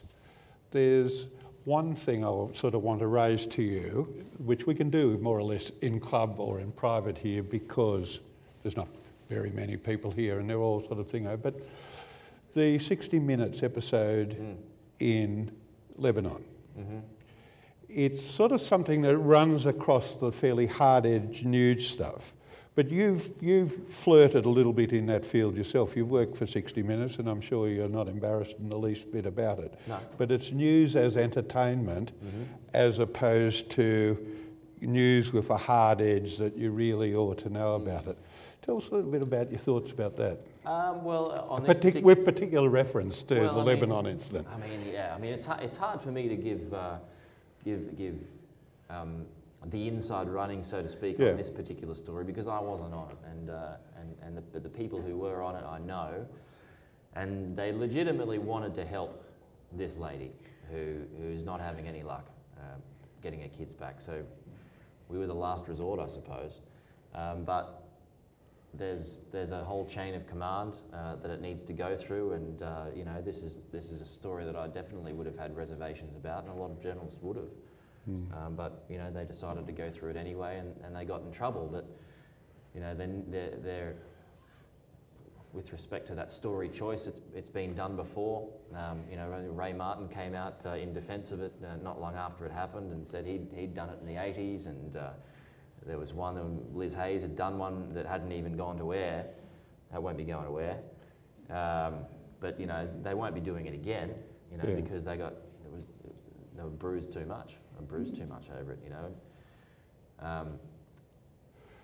there's one thing I sort of want to raise to you, which we can do more or less in club or in private here because there's not very many people here and they're all sort of thing. But the 60 Minutes episode Mm. in Lebanon, hmm it's sort of something that runs across the fairly hard edge news stuff. But you've, you've flirted a little bit in that field yourself. You've worked for 60 Minutes, and I'm sure you're not embarrassed in the least bit about it. No. But it's news as entertainment hmm as opposed to news with a hard edge that you really ought to know about it. Tell us a little bit about your thoughts about that, Um, well, on this Partic- partic- with particular reference to Well, the I mean- Lebanon incident. I mean, yeah. I mean, it's hard, it's hard for me to give uh, give give um, the inside running, so to speak, Yeah. on this particular story because I wasn't on it, and uh, and and the, but the people who were on it, I know, and they legitimately wanted to help this lady who who's not having any luck um, getting her kids back. So we were the last resort, I suppose, um, but there's there's a whole chain of command uh, that it needs to go through, and uh, you know this is this is a story that I definitely would have had reservations about, and a lot of journalists would have. Mm. Um, but you know they decided to go through it anyway, and, and they got in trouble. But you know then they're, they're with respect to that story choice, it's it's been done before. Um, you know Ray Martin came out uh, in defence of it uh, not long after it happened and said he'd he'd done it in the 80s and. Uh, there was one, um, Liz Hayes had done one that hadn't even gone to air. That won't be going to air. Um, but, you know, they won't be doing it again, you know, Yeah. because they got, it was, they were bruised too much. Bruised too much over it, you know. Um,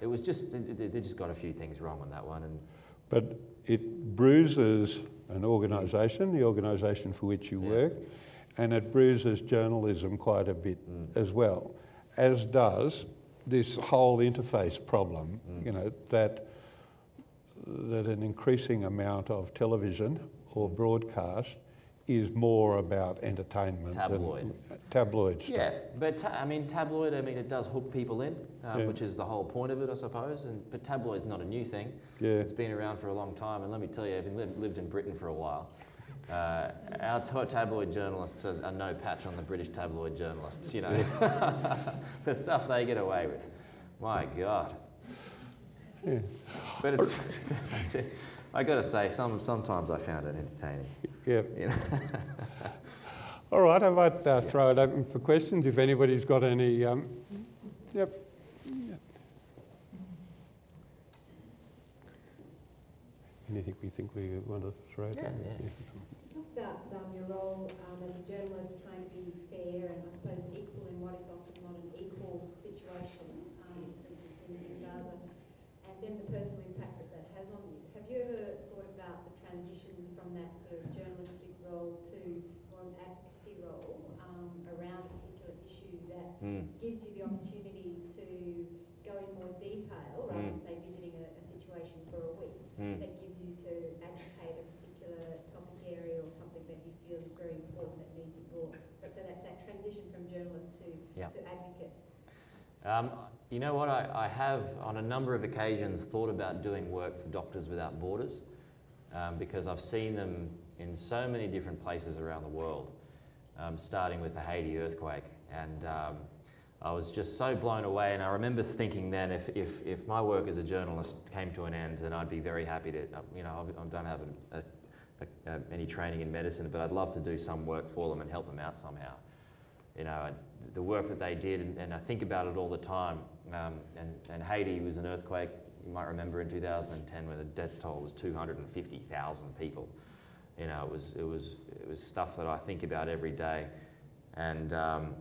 it was just, they, just got a few things wrong on that one. And But it bruises an organisation, the organisation for which you Yeah. work, and it bruises journalism quite a bit Mm. as well, as does this whole interface problem, Mm. you know, that, that an increasing amount of television or broadcast is more about entertainment. than- Tabloid. tabloid stuff. Yeah, but ta- I mean, tabloid. I mean, it does hook people in, um, Yeah. which is the whole point of it, I suppose. And but tabloid's not a new thing. Yeah. It's been around for a long time, and let me tell you, having lived, lived in Britain for a while, uh, our t- tabloid journalists are, are no patch on the British tabloid journalists. You know, the stuff they get away with. My God. Yeah. But it's, I got to say, some, sometimes I found it entertaining. Yeah. You know? All right, I might uh, throw it open for questions if anybody's got any. Um, yep. Yeah. Anything we think we want to throw Yeah, down? yeah. Talk about um, your role um, as a journalist trying to be fair and I suppose equal in what is often not an equal situation, um, for instance in, in Gaza, and then the personal impact that that has on you. Have you ever thought about the transition from that sort of journalistic role to more an advocacy role um, around a particular issue that Mm. gives you the opportunity to go in more detail rather than say visiting a, a situation for a week? Mm. that gives you to advocate a particular topic area or something that you feel is very important that needs. But so that's that transition from journalist to, Yeah. to advocate. Um, you know what? I, I have, on a number of occasions, thought about doing work for Doctors Without Borders um, because I've seen them in so many different places around the world, um, starting with the Haiti earthquake. And um, I was just so blown away. And I remember thinking then, if, if, if my work as a journalist came to an end, then I'd be very happy to, you know, I don't have a, a, a, any training in medicine, but I'd love to do some work for them and help them out somehow you know, the work that they did, and, and I think about it all the time. Um, and, and Haiti was an earthquake, you might remember in 2010, where the death toll was 250,000 people. You know, it was, it, was, it was stuff that I think about every day. And, um,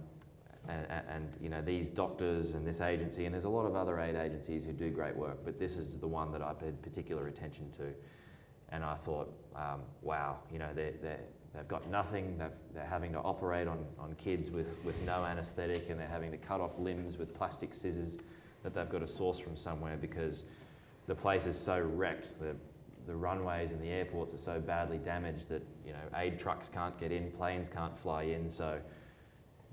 and, and, you know, these doctors and this agency, and there's a lot of other aid agencies who do great work, but this is the one that I paid particular attention to. And I thought, um, wow, you know, they're, they're, they've got nothing. They've, they're having to operate on, on kids with, with no anaesthetic, and they're having to cut off limbs with plastic scissors that they've got to source from somewhere because the place is so wrecked. The, the runways and the airports are so badly damaged that you know aid trucks can't get in, planes can't fly in. So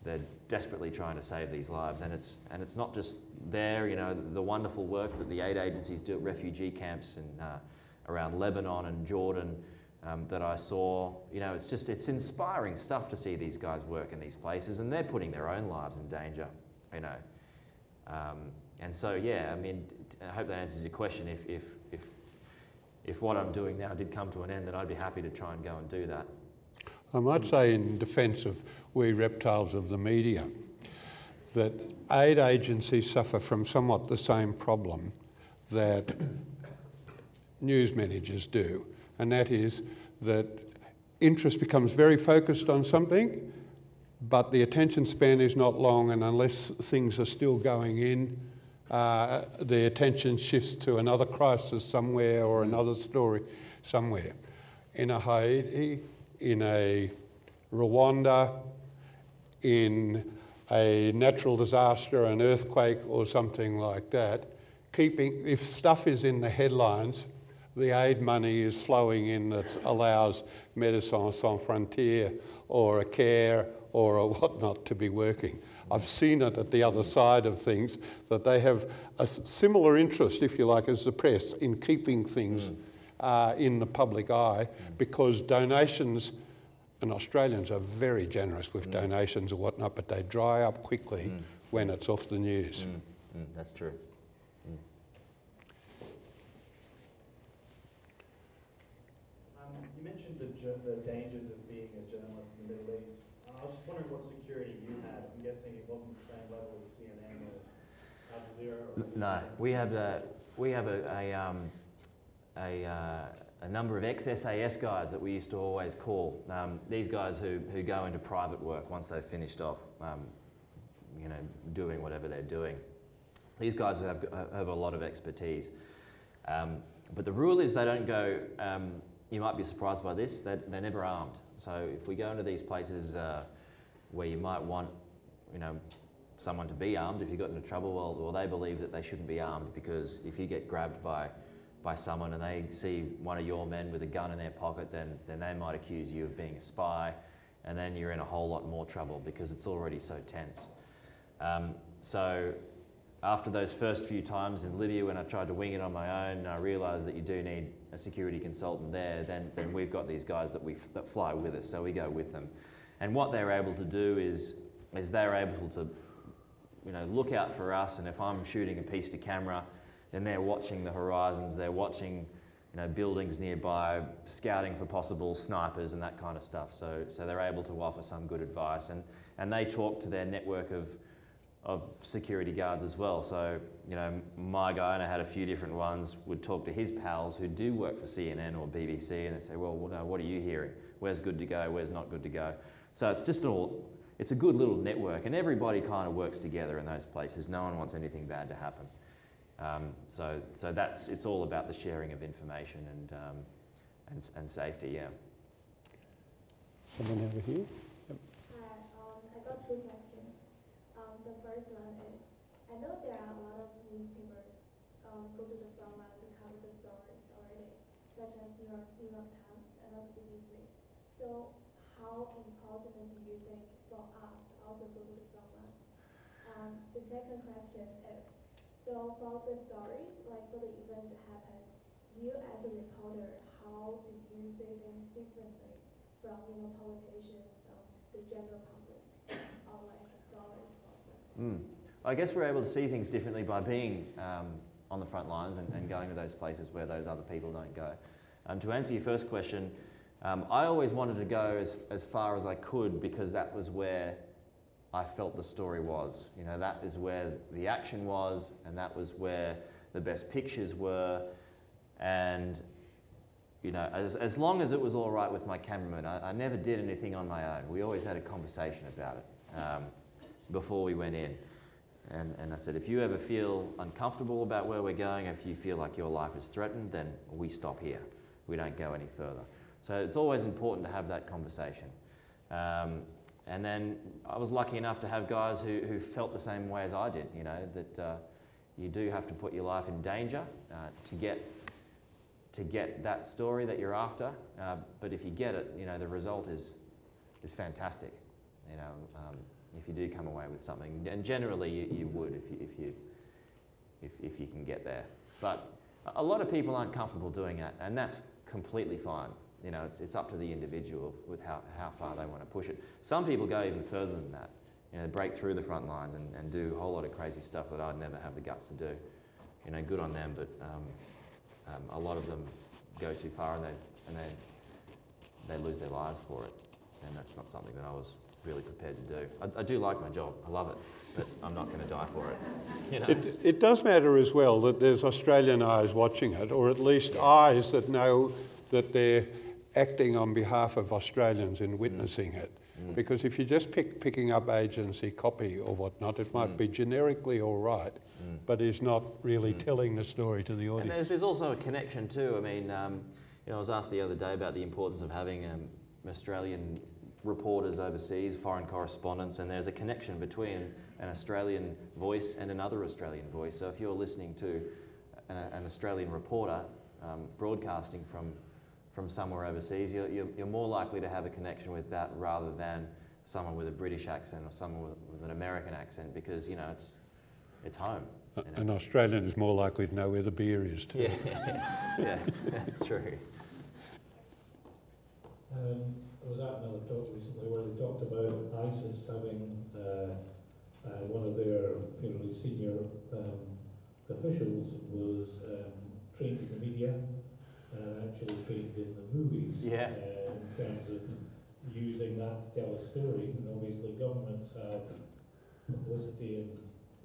they're desperately trying to save these lives, and it's and it's not just there. You know, the, wonderful work that the aid agencies do at refugee camps in uh, around Lebanon and Jordan um, that I saw. You know, it's just it's inspiring stuff to see these guys work in these places, and they're putting their own lives in danger. You know, um, and so yeah, I mean, I hope that answers your question. If if if if what I'm doing now did come to an end, then I'd be happy to try and go and do that. I might say, in defence of we reptiles of the media, that aid agencies suffer from somewhat the same problem that news managers do, and that is that interest becomes very focused on something, but the attention span is not long, and unless things are still going in, uh, the attention shifts to another crisis somewhere or another story somewhere. In a Haiti, in a Rwanda, in a natural disaster, an earthquake, or something like that, keeping, if stuff is in the headlines, the aid money is flowing in that allows Médecins Sans Frontières or a CARE or a whatnot to be working. I've seen it at the other side of things that they have a similar interest, if you like, as the press in keeping things uh, in the public eye because donations, and Australians are very generous with donations and whatnot, but they dry up quickly when it's off the news. Mm, that's true. Um, you mentioned the, the dangers of being a journalist in the Middle East. Uh, I was just wondering what security you had. I'm guessing it wasn't the same level as CNN or Al Jazeera. Or No, we have a we have a a, um, a, uh, a number of ex-SAS guys that we used to always call. Um, these guys who, who go into private work once they've finished off, um, you know, doing whatever they're doing. These guys have, have a lot of expertise. Um, but the rule is they don't go, um, you might be surprised by this, they're, they're never armed. So if we go into these places uh, where you might want, you know, someone to be armed, if you got into trouble, well, well, they believe that they shouldn't be armed because if you get grabbed by, by someone and they see one of your men with a gun in their pocket, then, then they might accuse you of being a spy, and then you're in a whole lot more trouble because it's already so tense. Um, so after those first few times in Libya when I tried to wing it on my own and I realised that you do need a security consultant there, then, then we've got these guys that, we, that fly with us, so we go with them. And what they're able to do is, is they're able to you know, look out for us. And if I'm shooting a piece to camera, then they're watching the horizons, they're watching you know, buildings nearby, scouting for possible snipers and that kind of stuff. So, so they're able to offer some good advice. And, and they talk to their network of, of security guards as well. So, you know, my guy, and I had a few different ones, would talk to his pals who do work for CNN or BBC and they say, well, uh, what are you hearing? Where's good to go? Where's not good to go? So it's just all, it's a good little network and everybody kind of works together in those places. No one wants anything bad to happen. Um, so, so that's, it's all about the sharing of information and, um, and, and safety, yeah. Someone over here? Yep. Hi, um, I got two questions. Um, the first one is, I know there are a lot of newspapers um, go to the front line to cover the stories already, such as New York, New York Times and also BBC. So how important do you think for us to also go to the front line? Um, the second question is, so for the stories, like for the events that happen, you as a reporter, how do you see things differently from you know politicians or the general public, or like scholars? Mm. I guess we're able to see things differently by being um, on the front lines and, and, going to those places where those other people don't go. Um, to answer your first question, um, I always wanted to go as, as far as I could because that was where I felt the story was. You know, that is where the action was, and that was where the best pictures were. And, you know, as, as long as it was all right with my cameraman, I, I never did anything on my own. We always had a conversation about it um, before we went in. And, and I said, if you ever feel uncomfortable about where we're going, if you feel like your life is threatened, then we stop here. We don't go any further. So it's always important to have that conversation. Um, and then I was lucky enough to have guys who, who felt the same way as I did, you know, that uh, you do have to put your life in danger uh, to, get, to get that story that you're after. Uh, but if you get it, you know, the result is, is fantastic, you know, um, if you do come away with something. And generally you, you would if you, if, you, if, if you can get there. But a lot of people aren't comfortable doing that, and that's completely fine you know, it's, it's up to the individual with how, how far they want to push it. Some people go even further than that. You know, break through the front lines and, and do a whole lot of crazy stuff that I'd never have the guts to do. You know, good on them, but um, um, a lot of them go too far and they, and they, they lose their lives for it. And that's not something that I was really prepared to do. I, I do like my job, I love it, but I'm not going to die for it. You know? it. It does matter as well that there's Australian eyes watching it, or at least eyes that know that they're acting on behalf of Australians in witnessing mm. it. Mm. Because if you're just pick picking up agency copy or whatnot, it might mm. be generically all right, but is not really telling the story to the audience. And there's, there's also a connection too. I mean, um, you know, I was asked the other day about the importance of having um, Australian reporters overseas, foreign correspondents, and there's a connection between an Australian voice and another Australian voice. So if you're listening to an, an Australian reporter um, broadcasting from from somewhere overseas, you're, you're, you're, more likely to have a connection with that rather than someone with a British accent or someone with, with an American accent because, you know, it's, it's home. You know? An Australian is more likely to know where the beer is too. Yeah, yeah, that's true. Um, I was at another talk recently where they talked about ISIS having uh, uh, one of their fairly senior um, officials was um, trained in the media uh, actually trained in the movies yeah. uh, in terms of using that to tell a story. And obviously, governments have publicity and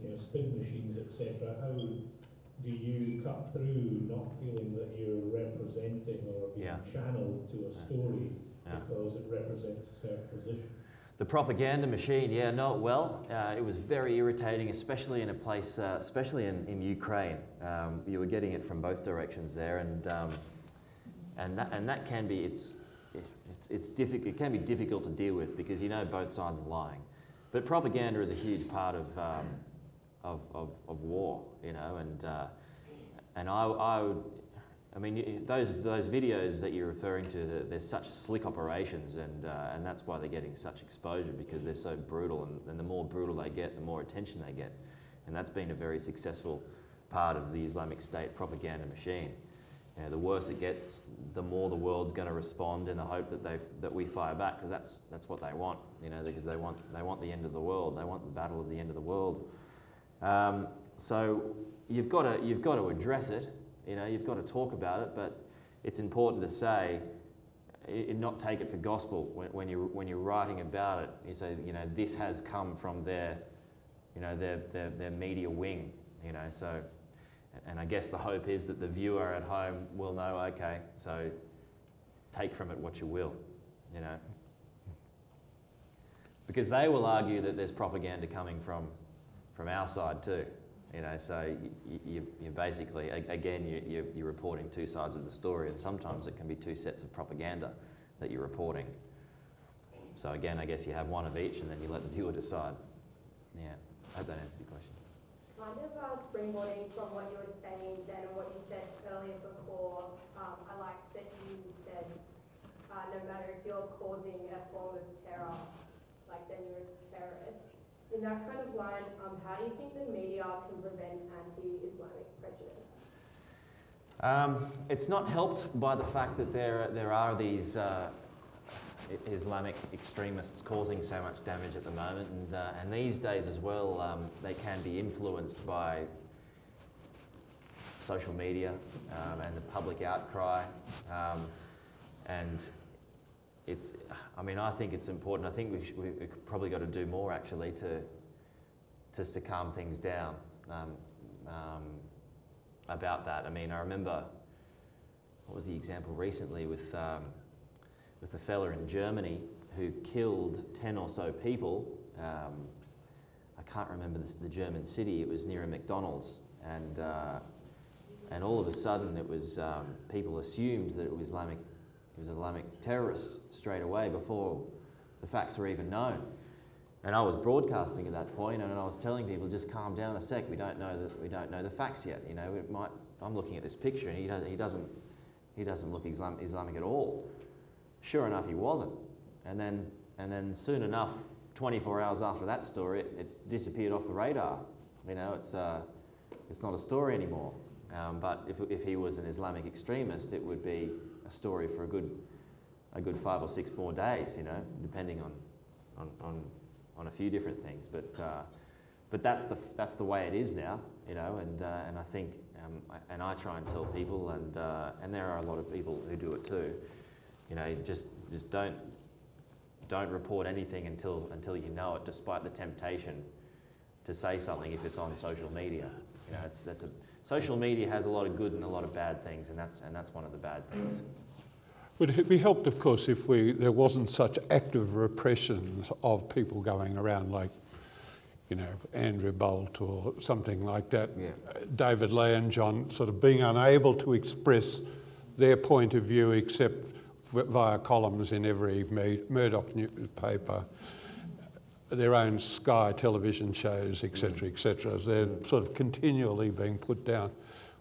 you know spin machines, etc. How do you cut through not feeling that you're representing or being yeah. channeled to a story yeah. because it represents a certain position? The propaganda machine, yeah, it well. Uh, it was very irritating, especially in a place, uh, especially in, in Ukraine. Um, you were getting it from both directions there, and um, and that, and that can be it's it's, it's difficult. It can be difficult to deal with because you know both sides are lying. But propaganda is a huge part of um, of, of, of, war, you know, and uh, and I, I would. I mean, those, those videos that you're referring to, they're such slick operations, and, uh, and that's why they're getting such exposure because they're so brutal. And, and the more brutal they get, the more attention they get. And that's been a very successful part of the Islamic State propaganda machine. You know, the worse it gets, the more the world's going to respond in the hope that they that we fire back because that's that's what they want. You know, because they want they want the end of the world. They want the battle of the end of the world. Um, so you've got to you've got to address it. You know, you've got to talk about it, but it's important to say, i- not take it for gospel when, when you when you're writing about it. You say, you know, this has come from their, you know, their their, their media wing. You know, so, and I guess the hope is that the viewer at home will know. Okay, so take from it what you will. You know, because they will argue that there's propaganda coming from from our side too. You know, so you, you, you basically, again, you, you, you're reporting two sides of the story, and sometimes it can be two sets of propaganda that you're reporting. So again, I guess you have one of each, and then you let the viewer decide. Yeah, I hope that answers your question. Kind of uh, springboarding from what you were saying then and what you said earlier before, um, I liked that you said uh, no matter if you're causing a form of terror, like then you're a terrorist. In that kind of line, um, how do you think the media can prevent anti-Islamic prejudice? Um, it's not helped by the fact that there, there are these uh, Islamic extremists causing so much damage at the moment, and, uh, and these days as well, um, they can be influenced by social media um, and the public outcry. Um, and it's, I mean, I think it's important. I think we sh- we, we've probably got to do more actually to just to calm things down um, um, about that. I mean, I remember what was the example recently with um, with the fella in Germany who killed ten or so people. Um, I can't remember the German city. It was near a McDonald's, and uh, and all of a sudden it was um, people assumed that it was Islamic he was an Islamic terrorist straight away before the facts were even known. And I was broadcasting at that point, and I was telling people, just calm down a sec. We don't know that we don't know the facts yet. You know, it might. I'm looking at this picture, and he doesn't. He doesn't. He doesn't look Islam, Islamic at all. Sure enough, he wasn't. And then, and then soon enough, 24 hours after that story, it, it disappeared off the radar. You know, it's uh, it's not a story anymore. Um, but if, if he was an Islamic extremist, it would be a story for a good, a good five or six more days, you know, depending on, on, on, on a few different things. But, uh, but that's, the, that's the way it is now, you know, and, uh, and I think, um, and I try and tell people, and, uh, and there are a lot of people who do it too, you know, just, just don't, don't report anything until, until you know it, despite the temptation to say something if it's on social media. You know, it's, that's a, social media has a lot of good and a lot of bad things, and that's, and that's one of the bad things. Would it be helped, of course, if we, there wasn't such active repressions of people going around like, you know, Andrew Bolt or something like that. Yeah. David Leyonhjelm sort of being unable to express their point of view except v- via columns in every Murdoch newspaper, their own Sky television shows, etc., etc. They're sort of continually being put down.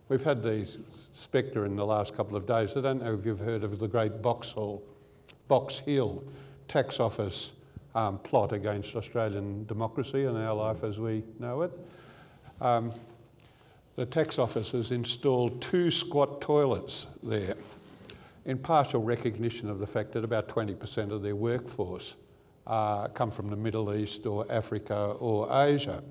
We've had the spectre in the last couple of days. I don't know if you've heard of the great Boxall, Box Hill tax office um, plot against Australian democracy and our life as we know it. Um, the tax office has installed two squat toilets there in partial recognition of the fact that about 20% of their workforce uh, come from the Middle East or Africa or Asia.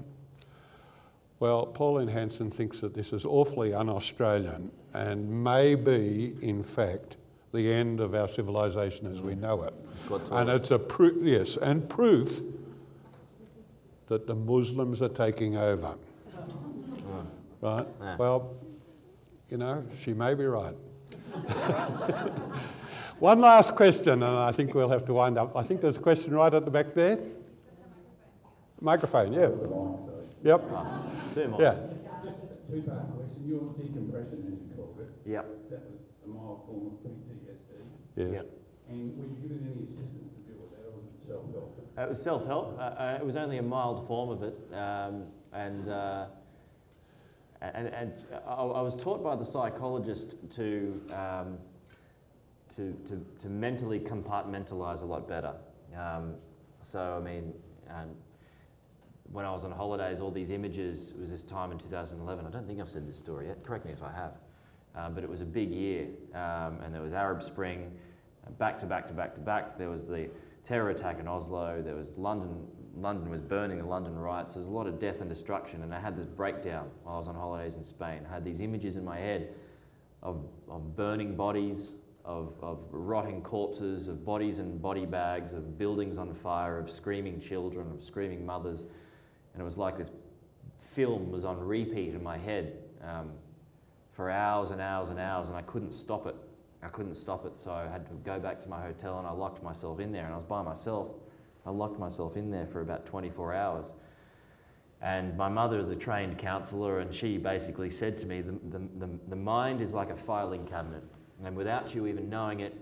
Well, Pauline Hanson thinks that this is awfully un Australian and may be, in fact, the end of our civilization as we know it. Squat And it's a proof, yes, and proof that the Muslims are taking over. Right? Yeah. Well, you know, she may be right. One last question, and I think we'll have to wind up. I think there's a question right at the back there. Microphone, yeah. Yep, Two more. yeah. Two-part question. Your decompression, as you called it, Yep. that was a mild form of PTSD. Yes. Yep. And were you given any assistance to deal with that, or was it self-help? Uh, It was self-help. Uh, uh, it was only a mild form of it, um, and, uh, and and I, was taught by the psychologist to, um, to to to mentally compartmentalise a lot better. Um, so I mean, um, when I was on holidays, all these images. It was this time in 2011. I don't think I've said this story yet. Correct me if I have. Um, but it was a big year, um, and there was Arab Spring, back to back to back to back. There was the terror attack in Oslo. There was London. London was burning. The London riots. There was a lot of death and destruction. And I had this breakdown while I was on holidays in Spain. I had these images in my head of, of burning bodies, of, of rotting corpses, of bodies in body bags, of buildings on fire, of screaming children, of screaming mothers. And it was like this film was on repeat in my head um, for hours and hours and hours, and I couldn't stop it. I couldn't stop it, so I had to go back to my hotel and I locked myself in there, and I was by myself. I locked myself in there for about 24 hours. And my mother is a trained counsellor, and she basically said to me, the, the, the, the mind is like a filing cabinet. And without you even knowing it,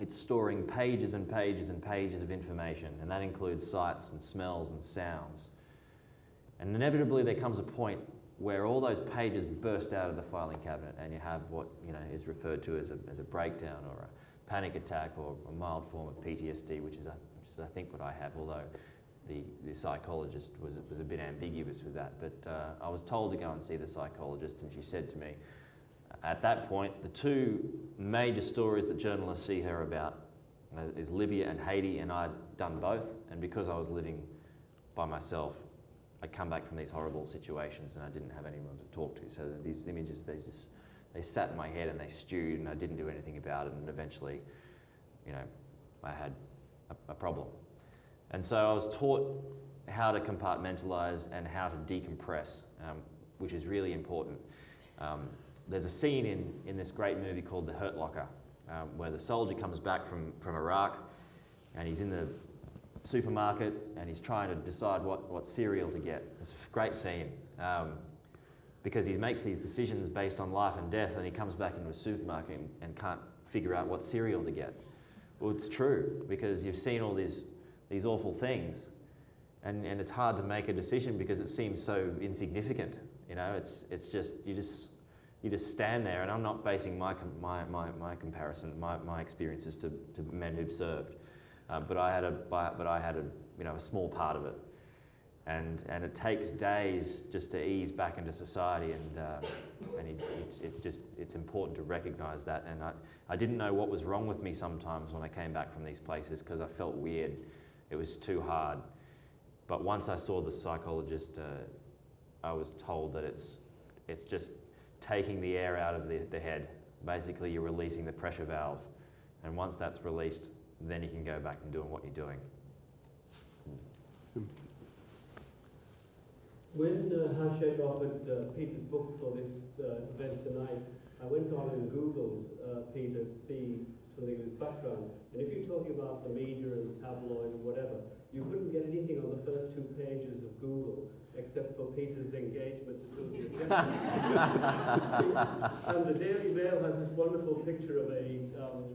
it's storing pages and pages and pages of information, and that includes sights and smells and sounds. And inevitably, there comes a point where all those pages burst out of the filing cabinet, and you have what you know is referred to as a, as a breakdown or a panic attack or a mild form of PTSD, which is, a, which is I think what I have, although the, the psychologist was, was a bit ambiguous with that. But uh, I was told to go and see the psychologist, and she said to me, at that point, the two major stories that journalists see her about uh, is Libya and Haiti, and I'd done both. And because I was living by myself, I'd come back from these horrible situations and I didn't have anyone to talk to. So these images, they just they sat in my head and they stewed, and I didn't do anything about it. And eventually, you know, I had a, problem. And so I was taught how to compartmentalize and how to decompress, um, which is really important. Um, there's a scene in, in this great movie called The Hurt Locker, um, where the soldier comes back from, from Iraq and he's in the supermarket and he's trying to decide what, what cereal to get. It's a great scene um, because he makes these decisions based on life and death and he comes back into a supermarket and, and can't figure out what cereal to get. Well, it's true because you've seen all these, these awful things and, and it's hard to make a decision because it seems so insignificant. You know, it's, it's just, you just, you just stand there, and I'm not basing my, my, my, my comparison, my, my experiences to, to men who've served, uh, but I had a, but I had a, you know, a small part of it. And, and it takes days just to ease back into society, and, uh, and it, it's, it's just it's important to recognise that. And I, I didn't know what was wrong with me sometimes when I came back from these places because I felt weird. It was too hard. But once I saw the psychologist, uh, I was told that it's, it's just taking the air out of the, the head. Basically, you're releasing the pressure valve. And once that's released, then you can go back and doing what you're doing. When uh, Hachette offered uh, Peter's book for this uh, event tonight, I went on and Googled uh, Peter to see something of his background. And if you're talking about the media and tabloid or whatever, you couldn't get anything on the first two pages of Google except for Peter's engagement to Sylvia And the Daily Mail has this wonderful picture of a um,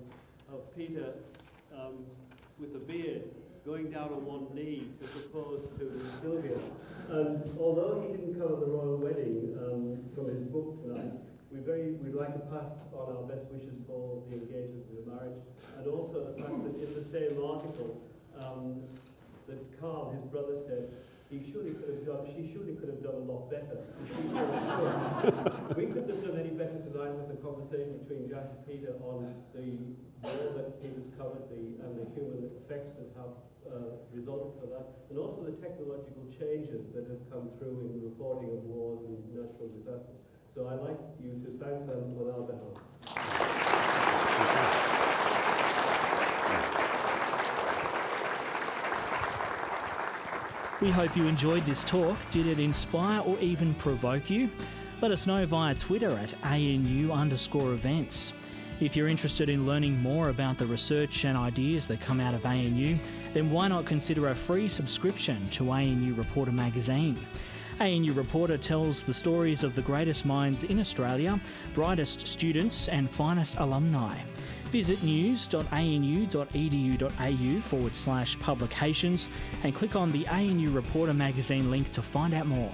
of Peter um, with a beard going down on one knee to propose to Sylvia. And although he didn't cover the royal wedding um, from his book tonight, we very we'd like to pass on our best wishes for the engagement and the marriage, and also the fact that in the same article um, that Karl, his brother, said he surely could have done, she surely could have done a lot better. we couldn't have done any better tonight with the conversation between Jack and Peter on the war that Peter's covered the, and the human effects that have uh, resulted from that, and also the technological changes that have come through in the reporting of wars and natural disasters. So I'd like you to thank them on our behalf. We hope you enjoyed this talk. Did it inspire or even provoke you? Let us know via Twitter at ANU underscore events. If you're interested in learning more about the research and ideas that come out of ANU, then why not consider a free subscription to ANU Reporter magazine? ANU Reporter tells the stories of the greatest minds in Australia, brightest students, and finest alumni. Visit news.anu.edu.au forward slash publications and click on the ANU Reporter magazine link to find out more.